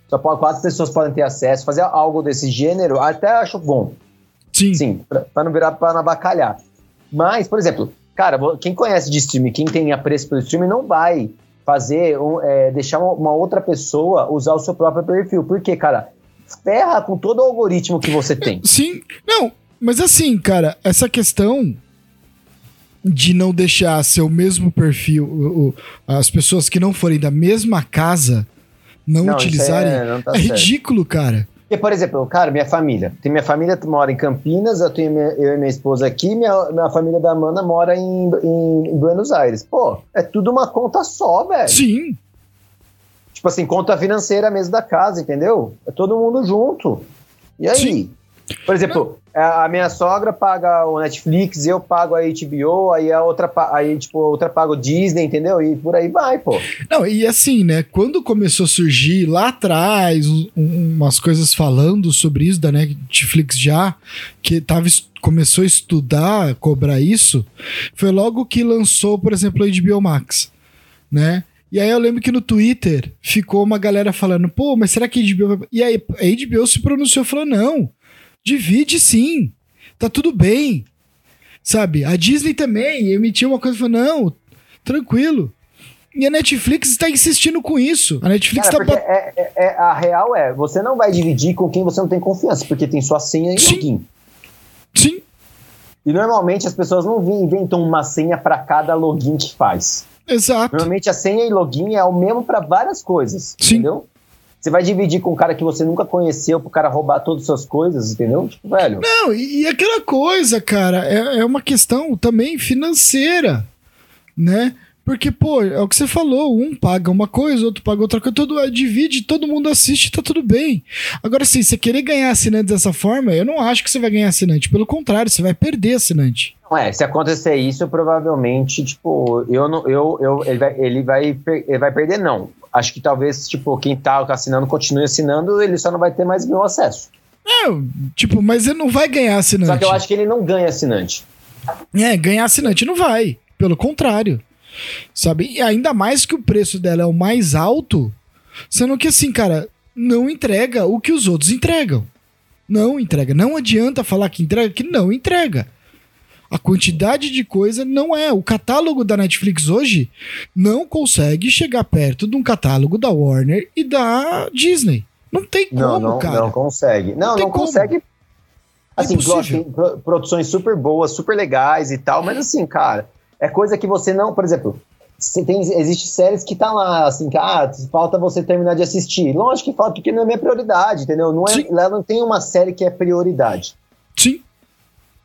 Só pode, quatro pessoas podem ter acesso. Fazer algo desse gênero, até acho bom. Sim. Sim, para não virar para bacalhar. Mas, por exemplo, cara, quem conhece de streaming, quem tem apreço pelo streaming, não vai fazer, um, é, deixar uma outra pessoa usar o seu próprio perfil. Por quê, cara? Ferra com todo o algoritmo que você tem. Sim, não, mas assim, cara, essa questão de não deixar seu mesmo perfil, as pessoas que não forem da mesma casa não, não utilizarem, é, não tá é ridículo, cara. Porque, por exemplo, cara, minha família. Tem minha família mora em Campinas, eu tenho minha, eu e minha esposa aqui, minha, minha família da Amanda mora em, em, em Buenos Aires. Pô, é tudo uma conta só, velho. Sim. Tipo assim, conta financeira mesmo da casa, entendeu? É todo mundo junto. E aí? Sim. Por exemplo, a minha sogra paga o Netflix, eu pago a HBO, aí a outra, aí, tipo, a outra paga o Disney, entendeu? E por aí vai, pô. Não, e assim, né? Quando começou a surgir lá atrás umas coisas falando sobre isso da Netflix já, que tava, começou a estudar, cobrar isso, foi logo que lançou, por exemplo, o HBO Max, né? E aí eu lembro que no Twitter ficou uma galera falando, pô, mas será que a HBO vai... E aí a HBO se pronunciou e falou, não, divide sim, tá tudo bem. Sabe? A Disney também emitiu uma coisa e falou, não, tranquilo. E a Netflix está insistindo com isso. A Netflix Cara, tá... É, é, é, a real é, você não vai dividir com quem você não tem confiança, porque tem sua senha e sim. login. Sim. E normalmente as pessoas não inventam uma senha para cada login que faz. Exato. Normalmente a senha e login é o mesmo para várias coisas, Sim. entendeu? Você vai dividir com um cara que você nunca conheceu pro cara roubar todas as suas coisas, entendeu? Tipo, velho. Não, e, e aquela coisa, cara, é, é uma questão também financeira, né? Porque, pô, é o que você falou, um paga uma coisa, outro paga outra coisa, todo, divide, todo mundo assiste, tá tudo bem. Agora, assim, você querer ganhar assinante dessa forma, eu não acho que você vai ganhar assinante. Pelo contrário, você vai perder assinante. Não é, se acontecer isso, provavelmente, tipo, eu não, eu, eu, ele, vai, ele, vai, ele vai perder, não. Acho que talvez, tipo, quem tá assinando continue assinando, ele só não vai ter mais meu acesso. É, tipo, mas ele não vai ganhar assinante. Só que eu acho que ele não ganha assinante. É, ganhar assinante não vai. Pelo contrário. Sabe? E ainda mais que o preço dela é o mais alto, sendo que assim, cara, não entrega o que os outros entregam. Não entrega. Não adianta falar que entrega, que não entrega. A quantidade de coisa não é. O catálogo da Netflix hoje não consegue chegar perto de um catálogo da Warner e da Disney. Não tem como, não, não, cara. Não consegue. Não, não, não consegue. Assim, tem produções super boas, super legais e tal, mas assim, cara, é coisa que você não, por exemplo, tem, existe séries que tá lá, assim, que ah, falta você terminar de assistir. Lógico que falta, porque não é minha prioridade, entendeu? Não é, lá não tem uma série que é prioridade. Sim.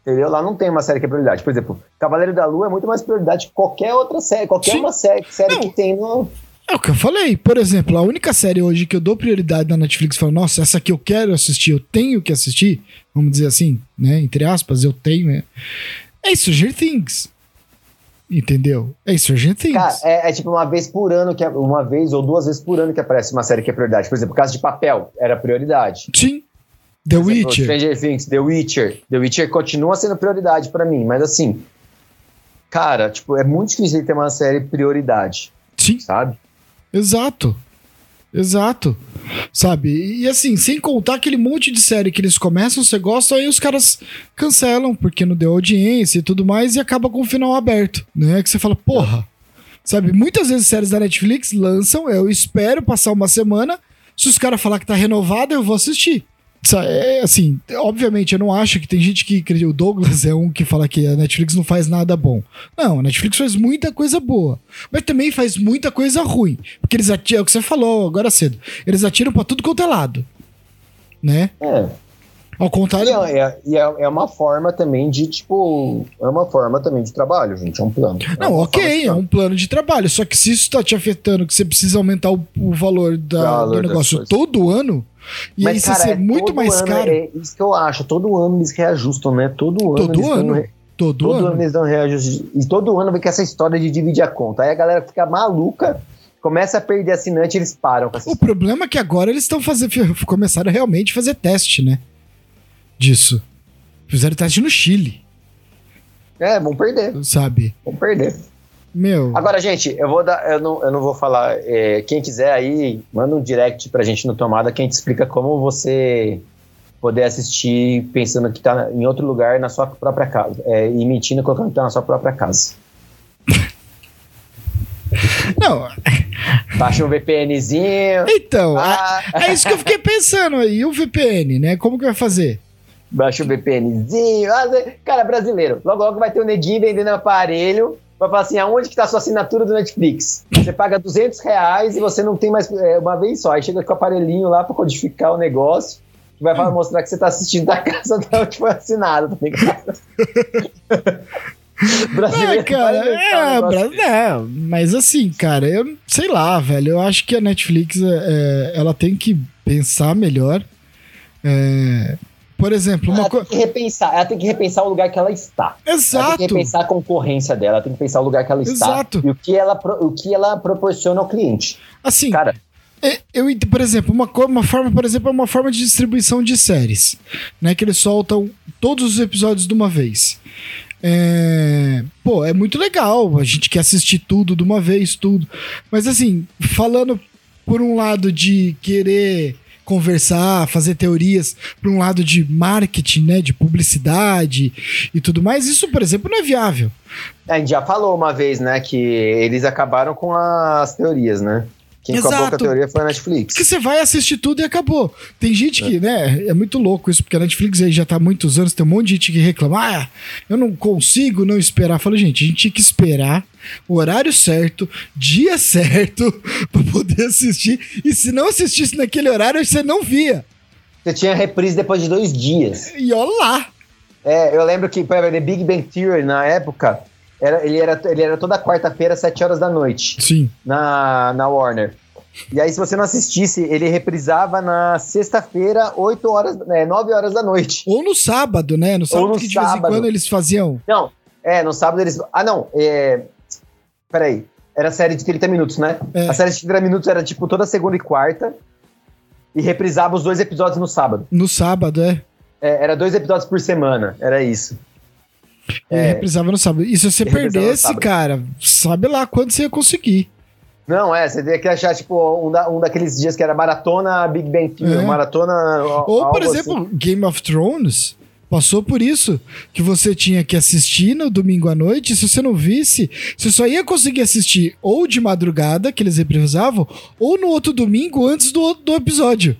Entendeu? Lá não tem uma série que é prioridade. Por exemplo, Cavaleiro da Lua é muito mais prioridade que qualquer outra série, qualquer Sim. uma série, série que tem no. É o que eu falei. Por exemplo, a única série hoje que eu dou prioridade na Netflix, falo, nossa, essa aqui eu quero assistir, eu tenho que assistir, vamos dizer assim, né? Entre aspas, eu tenho, né? É Stranger Things. Entendeu? É Stranger Things. Cara, é, é, tipo uma vez por ano, que é, uma vez ou duas vezes por ano que aparece uma série que é prioridade. Por exemplo, Casa de Papel era prioridade. Sim. The por Witcher. Exemplo, Stranger Things, The Witcher. The Witcher continua sendo prioridade para mim, mas assim, cara, tipo, é muito difícil ter uma série prioridade. Sim. Sabe? Exato. Exato. Sabe? E assim, sem contar aquele monte de série que eles começam, você gosta, aí os caras cancelam porque não deu audiência e tudo mais e acaba com o final aberto, né? Que você fala, porra. Sabe? Muitas vezes séries da Netflix lançam, eu espero passar uma semana, se os caras falar que tá renovado, eu vou assistir. É, assim, obviamente, eu não acho que tem gente que. O Douglas é um que fala que a Netflix não faz nada bom. Não, a Netflix faz muita coisa boa. Mas também faz muita coisa ruim. Porque eles atiram, é o que você falou agora cedo. Eles atiram pra tudo quanto é lado. Né? É. Ao contrário. E é, e é, é uma forma também de, tipo. É uma forma também de trabalho, gente. É um plano. É Não, uma ok, é um plano de trabalho. Só que se isso tá te afetando, que você precisa aumentar o, o valor, da- Valor do negócio todo ano, e aí Mas, você cara, ser é muito mais ano, caro. É isso que eu acho. Todo ano eles reajustam, né? Todo ano. Todo ano. re- Todo, Todo ano. ano eles dão reajuste. E todo ano vem com essa história de dividir a conta. Aí a galera fica maluca, começa a perder assinante e eles param O problema é que agora eles estão fazendo. Começaram a realmente fazer teste, né? Disso. Fizeram teste no Chile, É, vão perder, sabe? vão perder. Meu. Agora, gente, eu vou dar. Eu não, eu não vou falar. é, quem quiser aí, manda um direct pra gente no Tomada que a gente explica como você poder assistir pensando que tá em outro lugar na sua própria casa. É, e mentindo colocando que tá na sua própria casa. Não, Baixa um VPNzinho. então, Ah. é, é isso que eu fiquei pensando aí. E o VPN, né? Como que vai fazer? Baixa o VPNzinho. Ah, Cara, brasileiro. Logo, logo vai ter um neguinho vendendo aparelho. Vai falar assim, aonde que tá a sua assinatura do Netflix? Você paga 200 reais e você não tem mais é, uma vez só. Aí chega com o aparelhinho lá pra codificar o negócio. Que vai mostrar que você tá assistindo da casa da onde foi assinado, tá ligado? brasileiro Ah, cara, inventar um é, bra- é, mas assim, cara, eu sei lá, velho. Eu acho que a Netflix é, é, ela tem que pensar melhor. É, por exemplo, uma Ela tem coisa. que repensar, ela tem que repensar o lugar que ela está. Ela tem Exato. que repensar a concorrência dela, ela tem que pensar o lugar que ela está Exato. e o que ela, o que ela proporciona ao cliente. Assim, Cara, É, Eu, por exemplo, uma, uma forma, por exemplo, é uma forma de distribuição de séries, né? Que eles soltam todos os episódios de uma vez. É, pô, é muito legal. A gente quer assistir tudo de uma vez, tudo. Mas assim, falando por um lado de querer conversar, fazer teorias, por um lado de marketing, né? De publicidade e tudo mais, isso, por exemplo, não é viável. A gente já falou uma vez, né, que eles acabaram com as teorias, né? Quem acabou com a Exato. teoria foi a Netflix. Porque você vai assistir tudo e acabou. Tem gente que, né, é muito louco isso, porque a Netflix aí já tá há muitos anos, tem um monte de gente que reclama, ah, eu não consigo não esperar. Fala, gente, a gente tinha que esperar o horário certo, dia certo, pra poder assistir. E se não assistisse naquele horário, você não via. Você tinha reprise depois de dois dias. E olha lá. É, eu lembro que, exemplo, The Big Bang Theory, na época, era, ele, era, ele era toda quarta-feira, sete horas da noite, Sim. na, na Warner. E aí, se você não assistisse, ele reprisava na sexta-feira, 8 horas, é, 9 horas da noite. Ou no sábado, né? No sábado no que de vez em sábado. quando eles faziam. Não, é, no sábado eles. Ah, não, é. Peraí. Era série de 30 minutos, né? É. A série de 30 minutos era tipo toda segunda e quarta. E reprisava os dois episódios no sábado. No sábado, é. É, era dois episódios por semana, era isso. Ele É. reprisava no sábado. E se você perdesse, cara, sabe lá quando você ia conseguir. Não, é, você tem que achar, tipo, um, da- um daqueles dias que era maratona Big Bang Theory, É. maratona. Ou, por exemplo, assim. Game of Thrones passou por isso. Que você tinha que assistir no domingo à noite. Se você não visse, você só ia conseguir assistir ou de madrugada, que eles reprisavam, ou no outro domingo antes do, do episódio.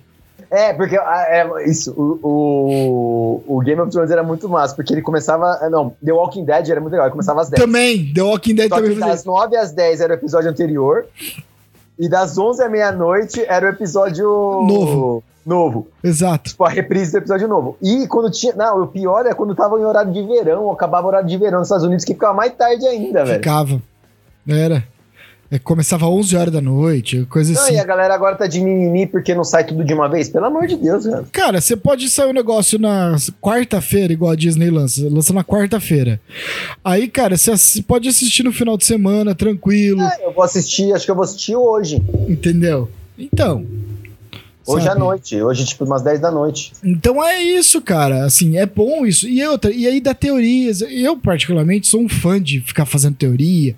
É, porque ah, é, isso, o, o, o Game of Thrones era muito massa, porque ele começava. ah, Não, The Walking Dead era muito legal, ele começava às 10. Também, The Walking Dead Só também fazia das 9 às 10 era o episódio anterior. E das 11 à meia-noite era o episódio Novo. novo. Exato. Tipo, a reprise do episódio novo. E quando tinha. Não, o pior é quando tava em horário de verão, acabava o horário de verão nos Estados Unidos, que ficava mais tarde ainda, velho. Ficava. Era. É, começava 11 horas da noite, coisa Não, assim. e a galera agora tá de mimimi porque não sai tudo de uma vez? Pelo amor de Deus, velho. Cara, você pode sair um negócio na quarta-feira, igual a Disney lança. Lança na quarta-feira. Aí, cara, você pode assistir no final de semana, tranquilo, Eu vou assistir, acho que eu vou assistir hoje. entendeu? Então. Hoje sabe? à noite. Hoje, tipo, umas 10 da noite. Então é isso, cara. Assim, é bom isso. E outra, e aí da teorias. Eu, particularmente, sou um fã de ficar fazendo teoria.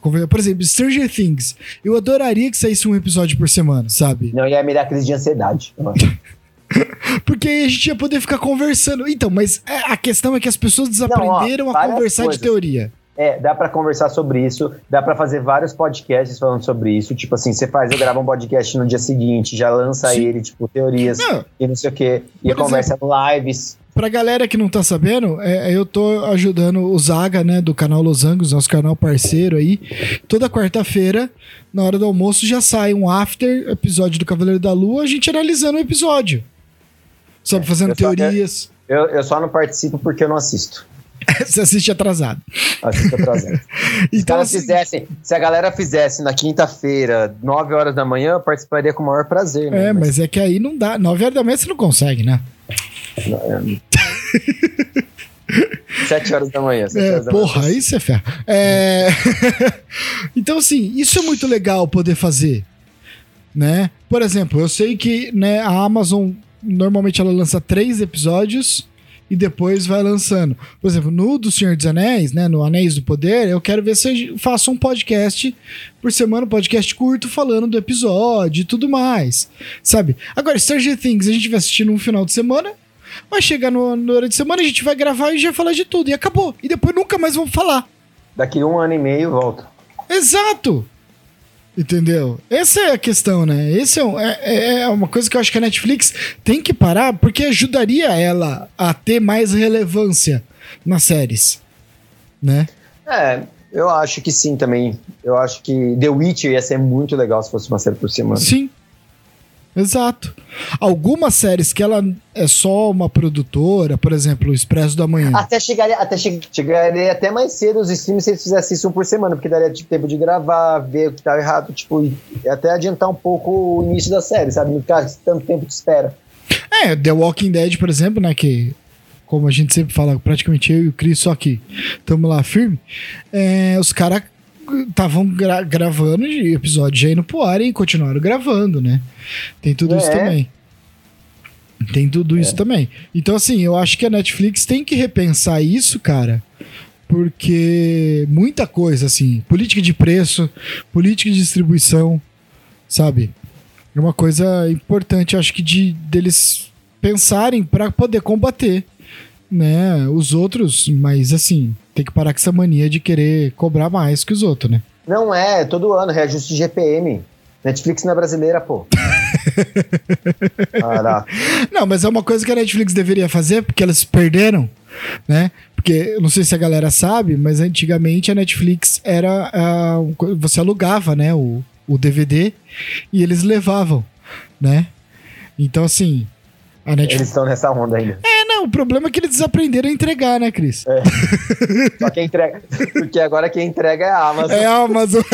Por exemplo, Stranger Things. Eu adoraria que saísse um episódio por semana, sabe? Não ia me dar crise de ansiedade. Porque aí a gente ia poder ficar conversando. Então, mas é- a questão é que as pessoas desaprenderam a várias conversar coisas. de teoria. É, dá pra conversar sobre isso, dá pra fazer vários podcasts falando sobre isso. Tipo assim, você faz, eu gravo um podcast no dia seguinte, já lança Sim. ele, tipo, teorias Não, e não sei o quê. E Por conversa no lives. Pra galera que não tá sabendo, é, eu tô ajudando o Zaga, né, do canal Los Angeles, nosso canal parceiro aí. Toda quarta-feira, na hora do almoço, já sai um after episódio do Cavaleiro da Lua, a gente analisando o episódio. sabe, fazendo eu só- teorias. Eu, eu só não participo porque eu não assisto. Você assiste atrasado. Assisto atrasado. Se, Então, caras assim, fizessem, se a galera fizesse na quinta-feira, 9 horas da manhã, eu participaria com o maior prazer. Né? é, mas é que aí não dá. 9 horas da manhã você não consegue, né? 7 horas da manhã. sete É, horas da porra, manhã. aí você ferra. É... então, assim, isso é muito legal poder fazer. Né? Por exemplo, eu sei que né, a Amazon normalmente ela lança três episódios e depois vai lançando. Por exemplo, no do Senhor dos Anéis, né, no Anéis do Poder, eu quero ver se eu faço um podcast por semana, um podcast curto falando do episódio e tudo mais, sabe? Agora, Stranger Things, a gente vai assistir num final de semana, vai chegar no, no hora de semana, a gente vai gravar e já falar de tudo, e acabou. E depois nunca mais vamos falar. Daqui um ano e meio, volto. Exato! Entendeu? Essa é a questão, né? Esse é, um- é- é- é uma coisa que eu acho que a Netflix tem que parar, porque ajudaria ela a ter mais relevância nas séries. Né? É, eu acho que sim também. Eu acho que The Witcher ia ser muito legal se fosse uma série por semana. Sim. Exato. Algumas séries que ela é só uma produtora, por exemplo, o Expresso da Manhã. Até chegaria, até che- chegaria até mais cedo os streams se eles fizessem isso um por semana, porque daria tipo, tempo de gravar, ver o que tá errado, tipo, e até adiantar um pouco o início da série, sabe? Não ficar tanto tempo de espera. É, The Walking Dead, por exemplo, né? Que, como a gente sempre fala, praticamente eu e o Chris, só que estamos lá firme. é, os caras estavam gra- gravando de episódio já indo pro ar e continuaram gravando, né? Tem tudo isso É. também. Tem tudo isso também. Então, assim, eu acho que a Netflix tem que repensar isso, cara. Porque muita coisa, assim, política de preço, política de distribuição, sabe? É uma coisa importante, acho que de deles pensarem para poder combater, né, os outros, mas assim, tem que parar com essa mania de querer cobrar mais que os outros, né? Não é, todo ano, reajuste de GPM. Netflix não é brasileira, pô. Caraca. Não, mas é uma coisa que a Netflix deveria fazer, porque elas perderam, né? Porque não sei se a galera sabe, mas antigamente a Netflix era. você alugava, né? O, o DVD e eles levavam, né? Então, assim. A Eles Netflix. estão nessa onda ainda. É, o problema é que eles desaprenderam a entregar, né, Cris? Só quem entrega. Porque agora quem entrega é a Amazon. É a Amazon.